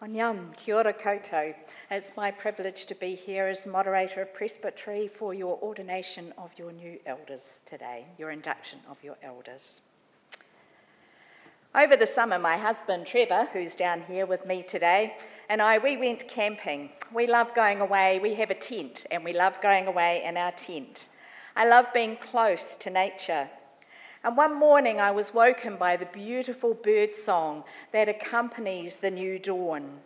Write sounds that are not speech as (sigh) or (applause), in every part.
Onyam, kia ora koutou. It's my privilege to be here as moderator of Presbytery for your ordination of your new elders today, your induction of your elders. Over the summer, my husband Trevor, who's down here with me today, and I, we went camping. We love going away. We have a tent, and we love going away in our tent. I love being close to nature. And one morning I was woken by the beautiful bird song that accompanies the new dawn.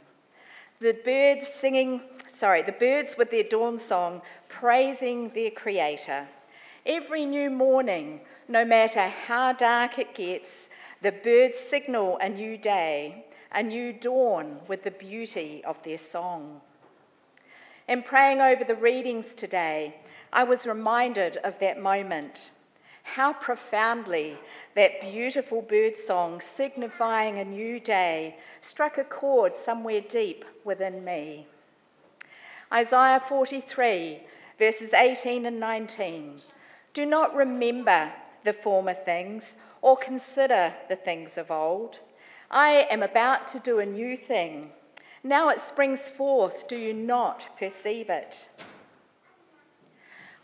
The birds singing, sorry, the birds with their dawn song praising their creator. Every new morning, no matter how dark it gets, the birds signal a new day, a new dawn with the beauty of their song. In praying over the readings today, I was reminded of that moment how profoundly that beautiful bird song, signifying a new day, struck a chord somewhere deep within me. Isaiah 43, verses 18 and 19. Do not remember the former things or consider the things of old. I am about to do a new thing. Now it springs forth. Do you not perceive it?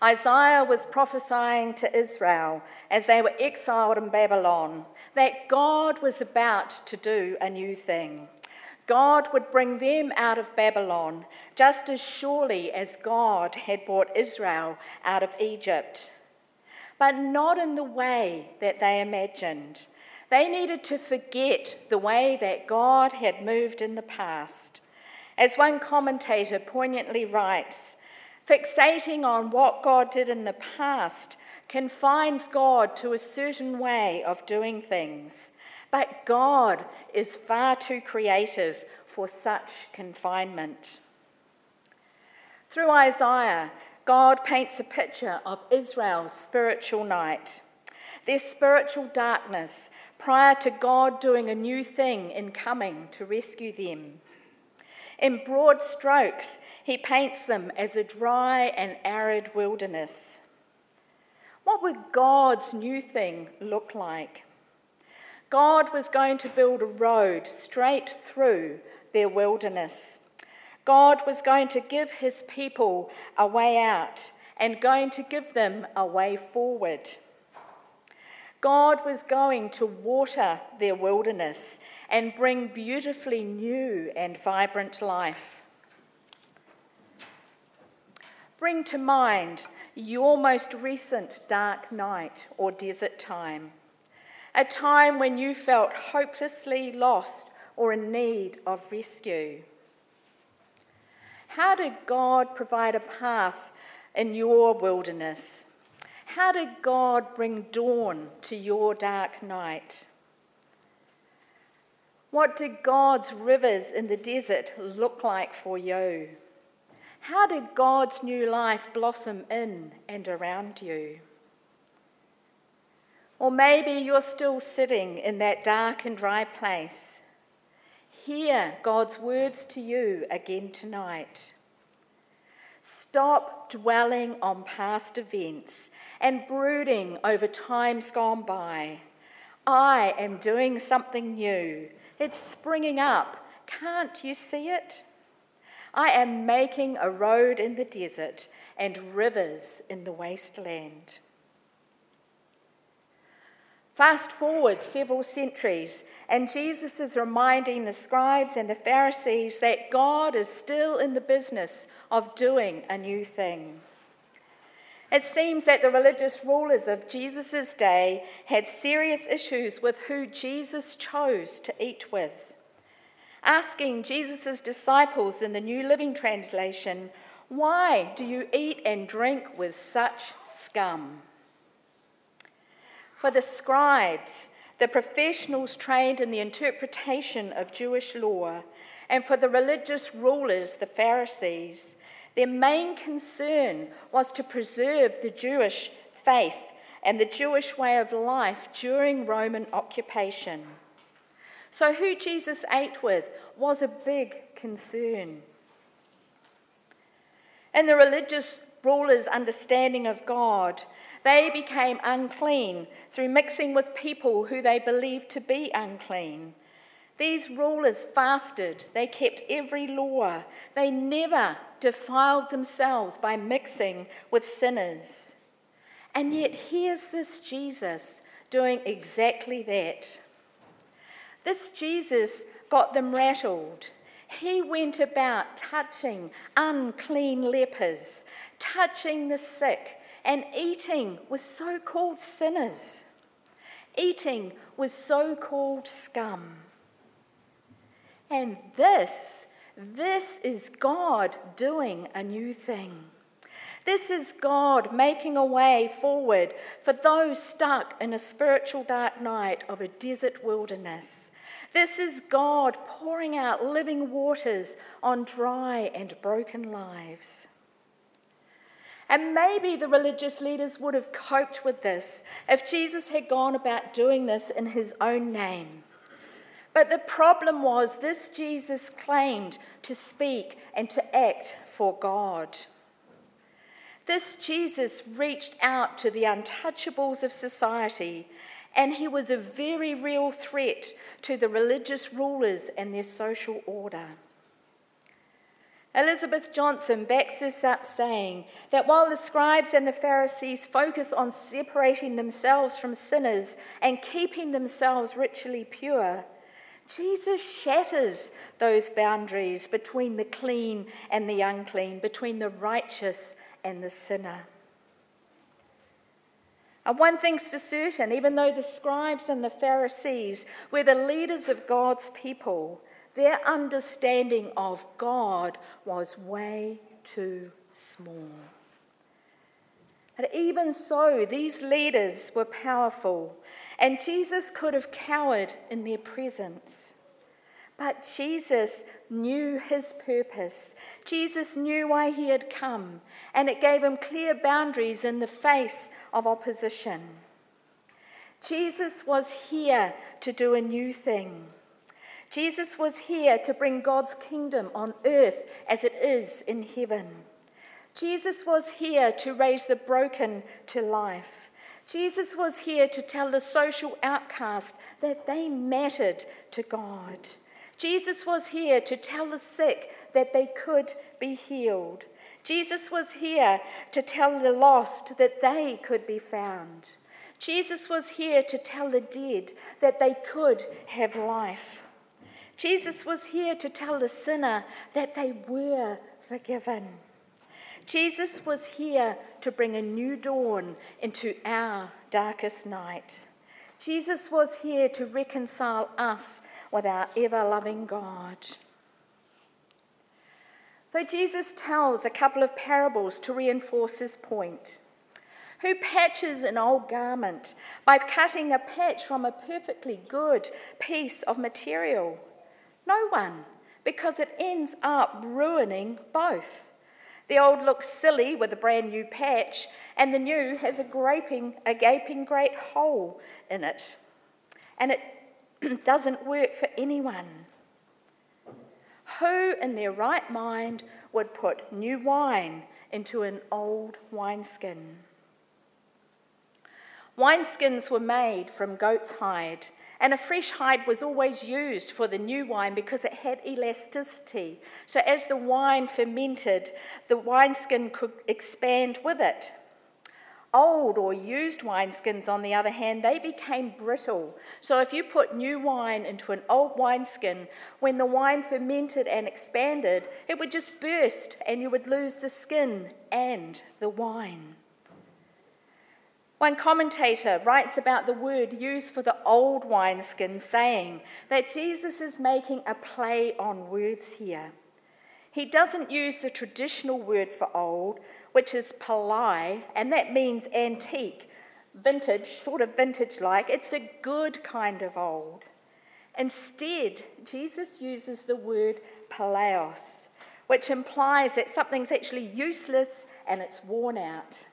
Isaiah was prophesying to Israel as they were exiled in Babylon that God was about to do a new thing. God would bring them out of Babylon just as surely as God had brought Israel out of Egypt. But not in the way that they imagined. They needed to forget the way that God had moved in the past. As one commentator poignantly writes, Fixating on what God did in the past confines God to a certain way of doing things. But God is far too creative for such confinement. Through Isaiah, God paints a picture of Israel's spiritual night, their spiritual darkness prior to God doing a new thing in coming to rescue them. In broad strokes, he paints them as a dry and arid wilderness. What would God's new thing look like? God was going to build a road straight through their wilderness. God was going to give his people a way out and going to give them a way forward. God was going to water their wilderness and bring beautifully new and vibrant life. Bring to mind your most recent dark night or desert time, a time when you felt hopelessly lost or in need of rescue. How did God provide a path in your wilderness? How did God bring dawn to your dark night? What did God's rivers in the desert look like for you? How did God's new life blossom in and around you? Or maybe you're still sitting in that dark and dry place. Hear God's words to you again tonight. Stop dwelling on past events and brooding over times gone by. I am doing something new. It's springing up. Can't you see it? I am making a road in the desert and rivers in the wasteland. Fast forward several centuries, and Jesus is reminding the scribes and the Pharisees that God is still in the business of doing a new thing. It seems that the religious rulers of Jesus' day had serious issues with who Jesus chose to eat with asking Jesus' disciples in the New Living Translation, Why do you eat and drink with such scum? For the scribes, the professionals trained in the interpretation of Jewish law, and for the religious rulers, the Pharisees, their main concern was to preserve the Jewish faith and the Jewish way of life during Roman occupation. So, who Jesus ate with was a big concern. In the religious rulers' understanding of God, they became unclean through mixing with people who they believed to be unclean. These rulers fasted, they kept every law, they never defiled themselves by mixing with sinners. And yet, here's this Jesus doing exactly that. This Jesus got them rattled. He went about touching unclean lepers, touching the sick, and eating with so called sinners, eating with so called scum. And this, this is God doing a new thing. This is God making a way forward for those stuck in a spiritual dark night of a desert wilderness. This is God pouring out living waters on dry and broken lives. And maybe the religious leaders would have coped with this if Jesus had gone about doing this in his own name. But the problem was this Jesus claimed to speak and to act for God. This Jesus reached out to the untouchables of society, and he was a very real threat to the religious rulers and their social order. Elizabeth Johnson backs this up, saying that while the scribes and the Pharisees focus on separating themselves from sinners and keeping themselves ritually pure, Jesus shatters those boundaries between the clean and the unclean, between the righteous and the sinner. And one thing's for certain even though the scribes and the Pharisees were the leaders of God's people, their understanding of God was way too small. But even so, these leaders were powerful, and Jesus could have cowered in their presence. But Jesus knew his purpose. Jesus knew why he had come, and it gave him clear boundaries in the face of opposition. Jesus was here to do a new thing. Jesus was here to bring God's kingdom on earth as it is in heaven. Jesus was here to raise the broken to life. Jesus was here to tell the social outcast that they mattered to God. Jesus was here to tell the sick that they could be healed. Jesus was here to tell the lost that they could be found. Jesus was here to tell the dead that they could have life. Jesus was here to tell the sinner that they were forgiven. Jesus was here to bring a new dawn into our darkest night. Jesus was here to reconcile us with our ever loving God. So Jesus tells a couple of parables to reinforce his point. Who patches an old garment by cutting a patch from a perfectly good piece of material? No one, because it ends up ruining both. The old looks silly with a brand new patch, and the new has a, graping, a gaping great hole in it. And it (clears throat) doesn't work for anyone. Who in their right mind would put new wine into an old wineskin? Wineskins were made from goat's hide, and a fresh hide was always used for the new wine because it had elasticity. So, as the wine fermented, the wineskin could expand with it. Old or used wineskins, on the other hand, they became brittle. So if you put new wine into an old wineskin, when the wine fermented and expanded, it would just burst and you would lose the skin and the wine. One commentator writes about the word used for the old wineskin, saying that Jesus is making a play on words here. He doesn't use the traditional word for old, which is palai, and that means antique, vintage, sort of vintage like. It's a good kind of old. Instead, Jesus uses the word palaios, which implies that something's actually useless and it's worn out.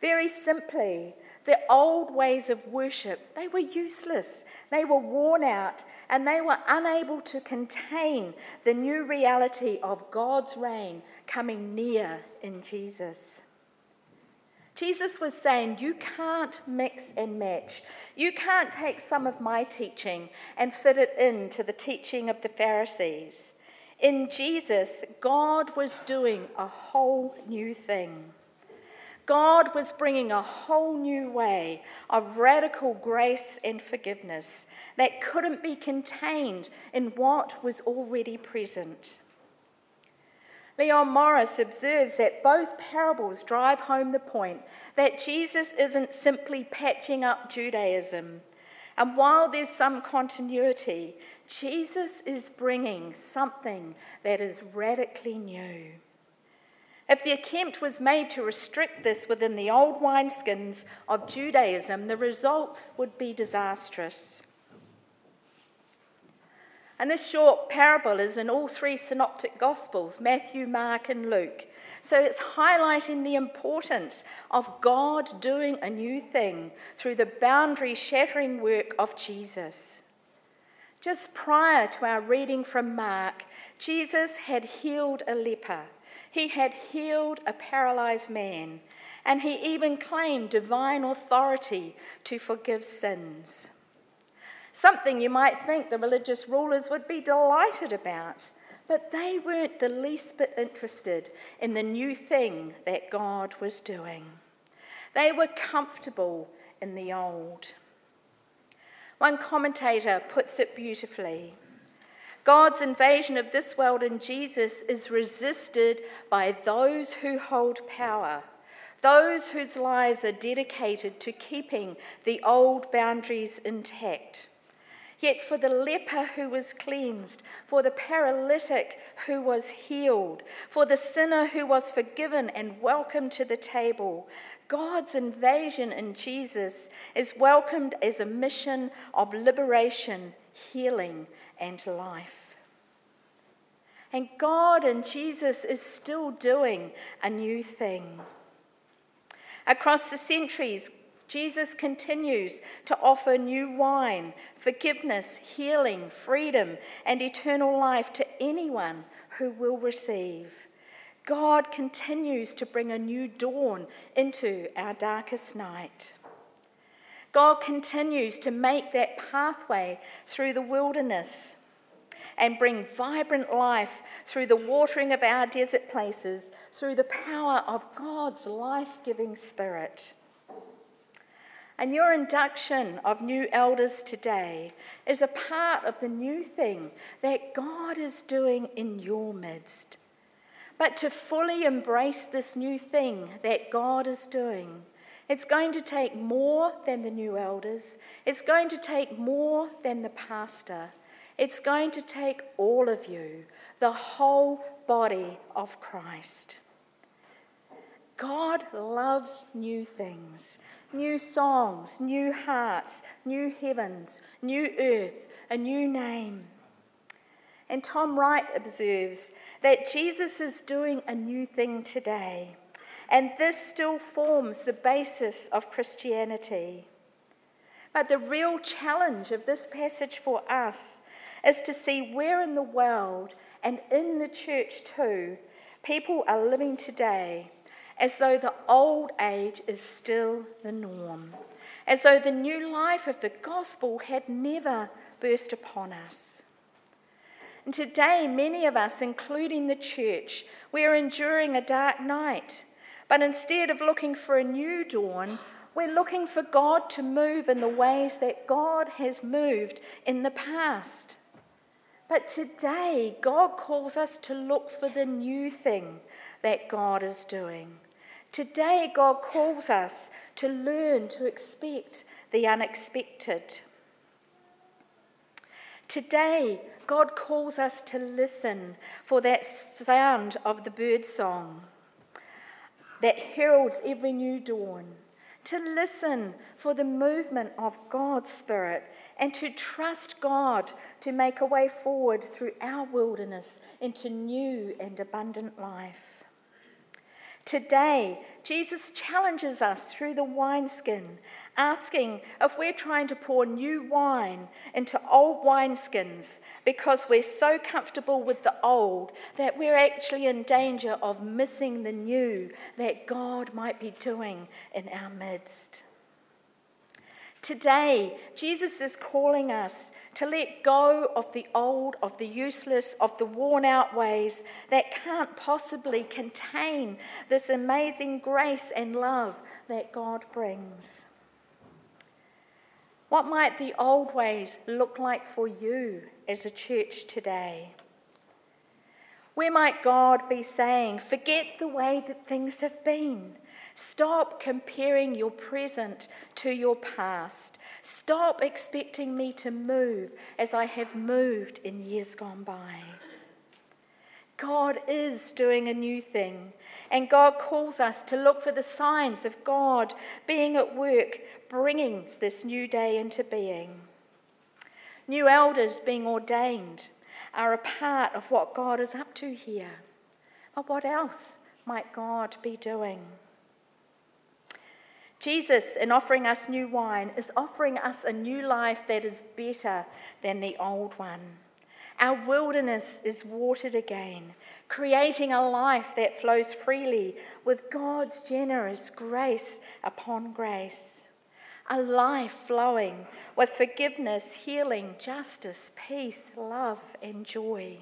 Very simply, the old ways of worship, they were useless. They were worn out and they were unable to contain the new reality of God's reign coming near in Jesus. Jesus was saying, You can't mix and match. You can't take some of my teaching and fit it into the teaching of the Pharisees. In Jesus, God was doing a whole new thing. God was bringing a whole new way of radical grace and forgiveness that couldn't be contained in what was already present. Leon Morris observes that both parables drive home the point that Jesus isn't simply patching up Judaism. And while there's some continuity, Jesus is bringing something that is radically new. If the attempt was made to restrict this within the old wineskins of Judaism, the results would be disastrous. And this short parable is in all three synoptic gospels Matthew, Mark, and Luke. So it's highlighting the importance of God doing a new thing through the boundary shattering work of Jesus. Just prior to our reading from Mark, Jesus had healed a leper, he had healed a paralyzed man, and he even claimed divine authority to forgive sins. Something you might think the religious rulers would be delighted about, but they weren't the least bit interested in the new thing that God was doing. They were comfortable in the old. One commentator puts it beautifully. God's invasion of this world in Jesus is resisted by those who hold power, those whose lives are dedicated to keeping the old boundaries intact. Yet for the leper who was cleansed, for the paralytic who was healed, for the sinner who was forgiven and welcomed to the table, God's invasion in Jesus is welcomed as a mission of liberation, healing, and life. And God and Jesus is still doing a new thing. Across the centuries, Jesus continues to offer new wine, forgiveness, healing, freedom, and eternal life to anyone who will receive. God continues to bring a new dawn into our darkest night. God continues to make that pathway through the wilderness and bring vibrant life through the watering of our desert places, through the power of God's life giving spirit. And your induction of new elders today is a part of the new thing that God is doing in your midst. But to fully embrace this new thing that God is doing, it's going to take more than the new elders. It's going to take more than the pastor. It's going to take all of you, the whole body of Christ. God loves new things new songs, new hearts, new heavens, new earth, a new name. And Tom Wright observes that Jesus is doing a new thing today, and this still forms the basis of Christianity. But the real challenge of this passage for us is to see where in the world and in the church too people are living today as though the old age is still the norm, as though the new life of the gospel had never burst upon us. And today, many of us, including the church, we are enduring a dark night. But instead of looking for a new dawn, we're looking for God to move in the ways that God has moved in the past. But today, God calls us to look for the new thing that God is doing. Today, God calls us to learn to expect the unexpected. Today, God calls us to listen for that sound of the bird song that heralds every new dawn, to listen for the movement of God's Spirit, and to trust God to make a way forward through our wilderness into new and abundant life. Today, Jesus challenges us through the wineskin, asking if we're trying to pour new wine into old wineskins because we're so comfortable with the old that we're actually in danger of missing the new that God might be doing in our midst. Today, Jesus is calling us to let go of the old, of the useless, of the worn out ways that can't possibly contain this amazing grace and love that God brings. What might the old ways look like for you as a church today? Where might God be saying, forget the way that things have been? Stop comparing your present to your past. Stop expecting me to move as I have moved in years gone by. God is doing a new thing, and God calls us to look for the signs of God being at work, bringing this new day into being. New elders being ordained are a part of what God is up to here. But what else might God be doing? Jesus, in offering us new wine, is offering us a new life that is better than the old one. Our wilderness is watered again, creating a life that flows freely with God's generous grace upon grace. A life flowing with forgiveness, healing, justice, peace, love, and joy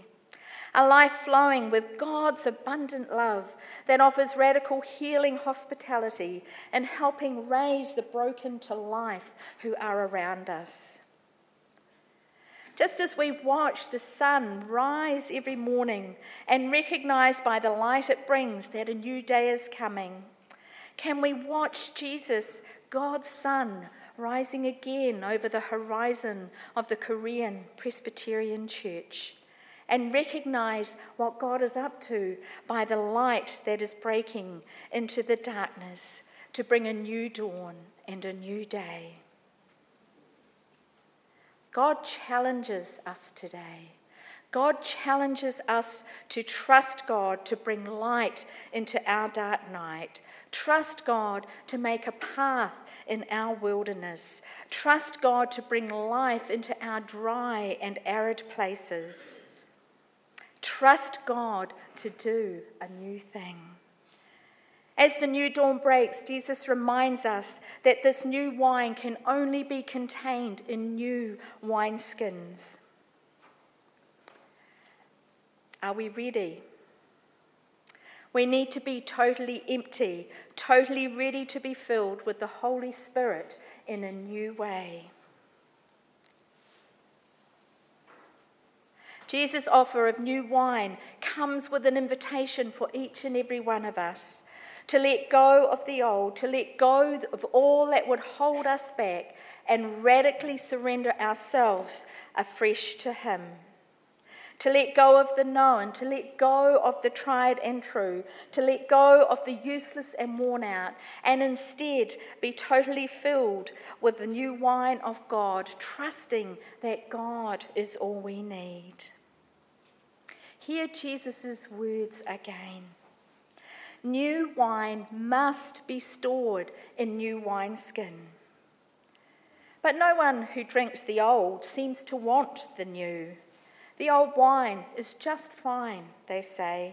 a life flowing with God's abundant love that offers radical healing hospitality and helping raise the broken to life who are around us. Just as we watch the sun rise every morning and recognize by the light it brings that a new day is coming, can we watch Jesus, God's Son, rising again over the horizon of the Korean Presbyterian Church? And recognize what God is up to by the light that is breaking into the darkness to bring a new dawn and a new day. God challenges us today. God challenges us to trust God to bring light into our dark night. Trust God to make a path in our wilderness. Trust God to bring life into our dry and arid places. Trust God to do a new thing. As the new dawn breaks, Jesus reminds us that this new wine can only be contained in new wineskins. Are we ready? We need to be totally empty, totally ready to be filled with the Holy Spirit in a new way. Jesus' offer of new wine comes with an invitation for each and every one of us to let go of the old, to let go of all that would hold us back, and radically surrender ourselves afresh to Him. To let go of the known, to let go of the tried and true, to let go of the useless and worn out, and instead be totally filled with the new wine of God, trusting that God is all we need. Hear Jesus' words again. New wine must be stored in new wineskin. But no one who drinks the old seems to want the new. The old wine is just fine, they say.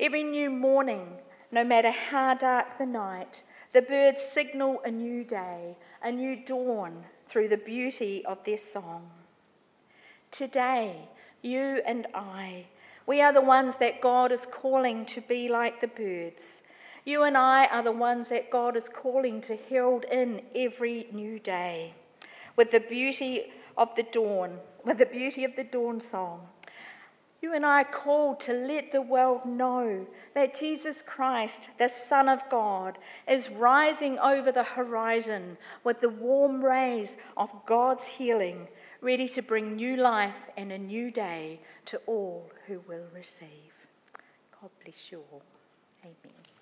Every new morning, no matter how dark the night, the birds signal a new day, a new dawn through the beauty of their song. Today, you and I. We are the ones that God is calling to be like the birds. You and I are the ones that God is calling to herald in every new day with the beauty of the dawn, with the beauty of the dawn song. You and I are called to let the world know that Jesus Christ, the Son of God, is rising over the horizon with the warm rays of God's healing ready to bring new life and a new day to all who will receive. God bless you all. Amen.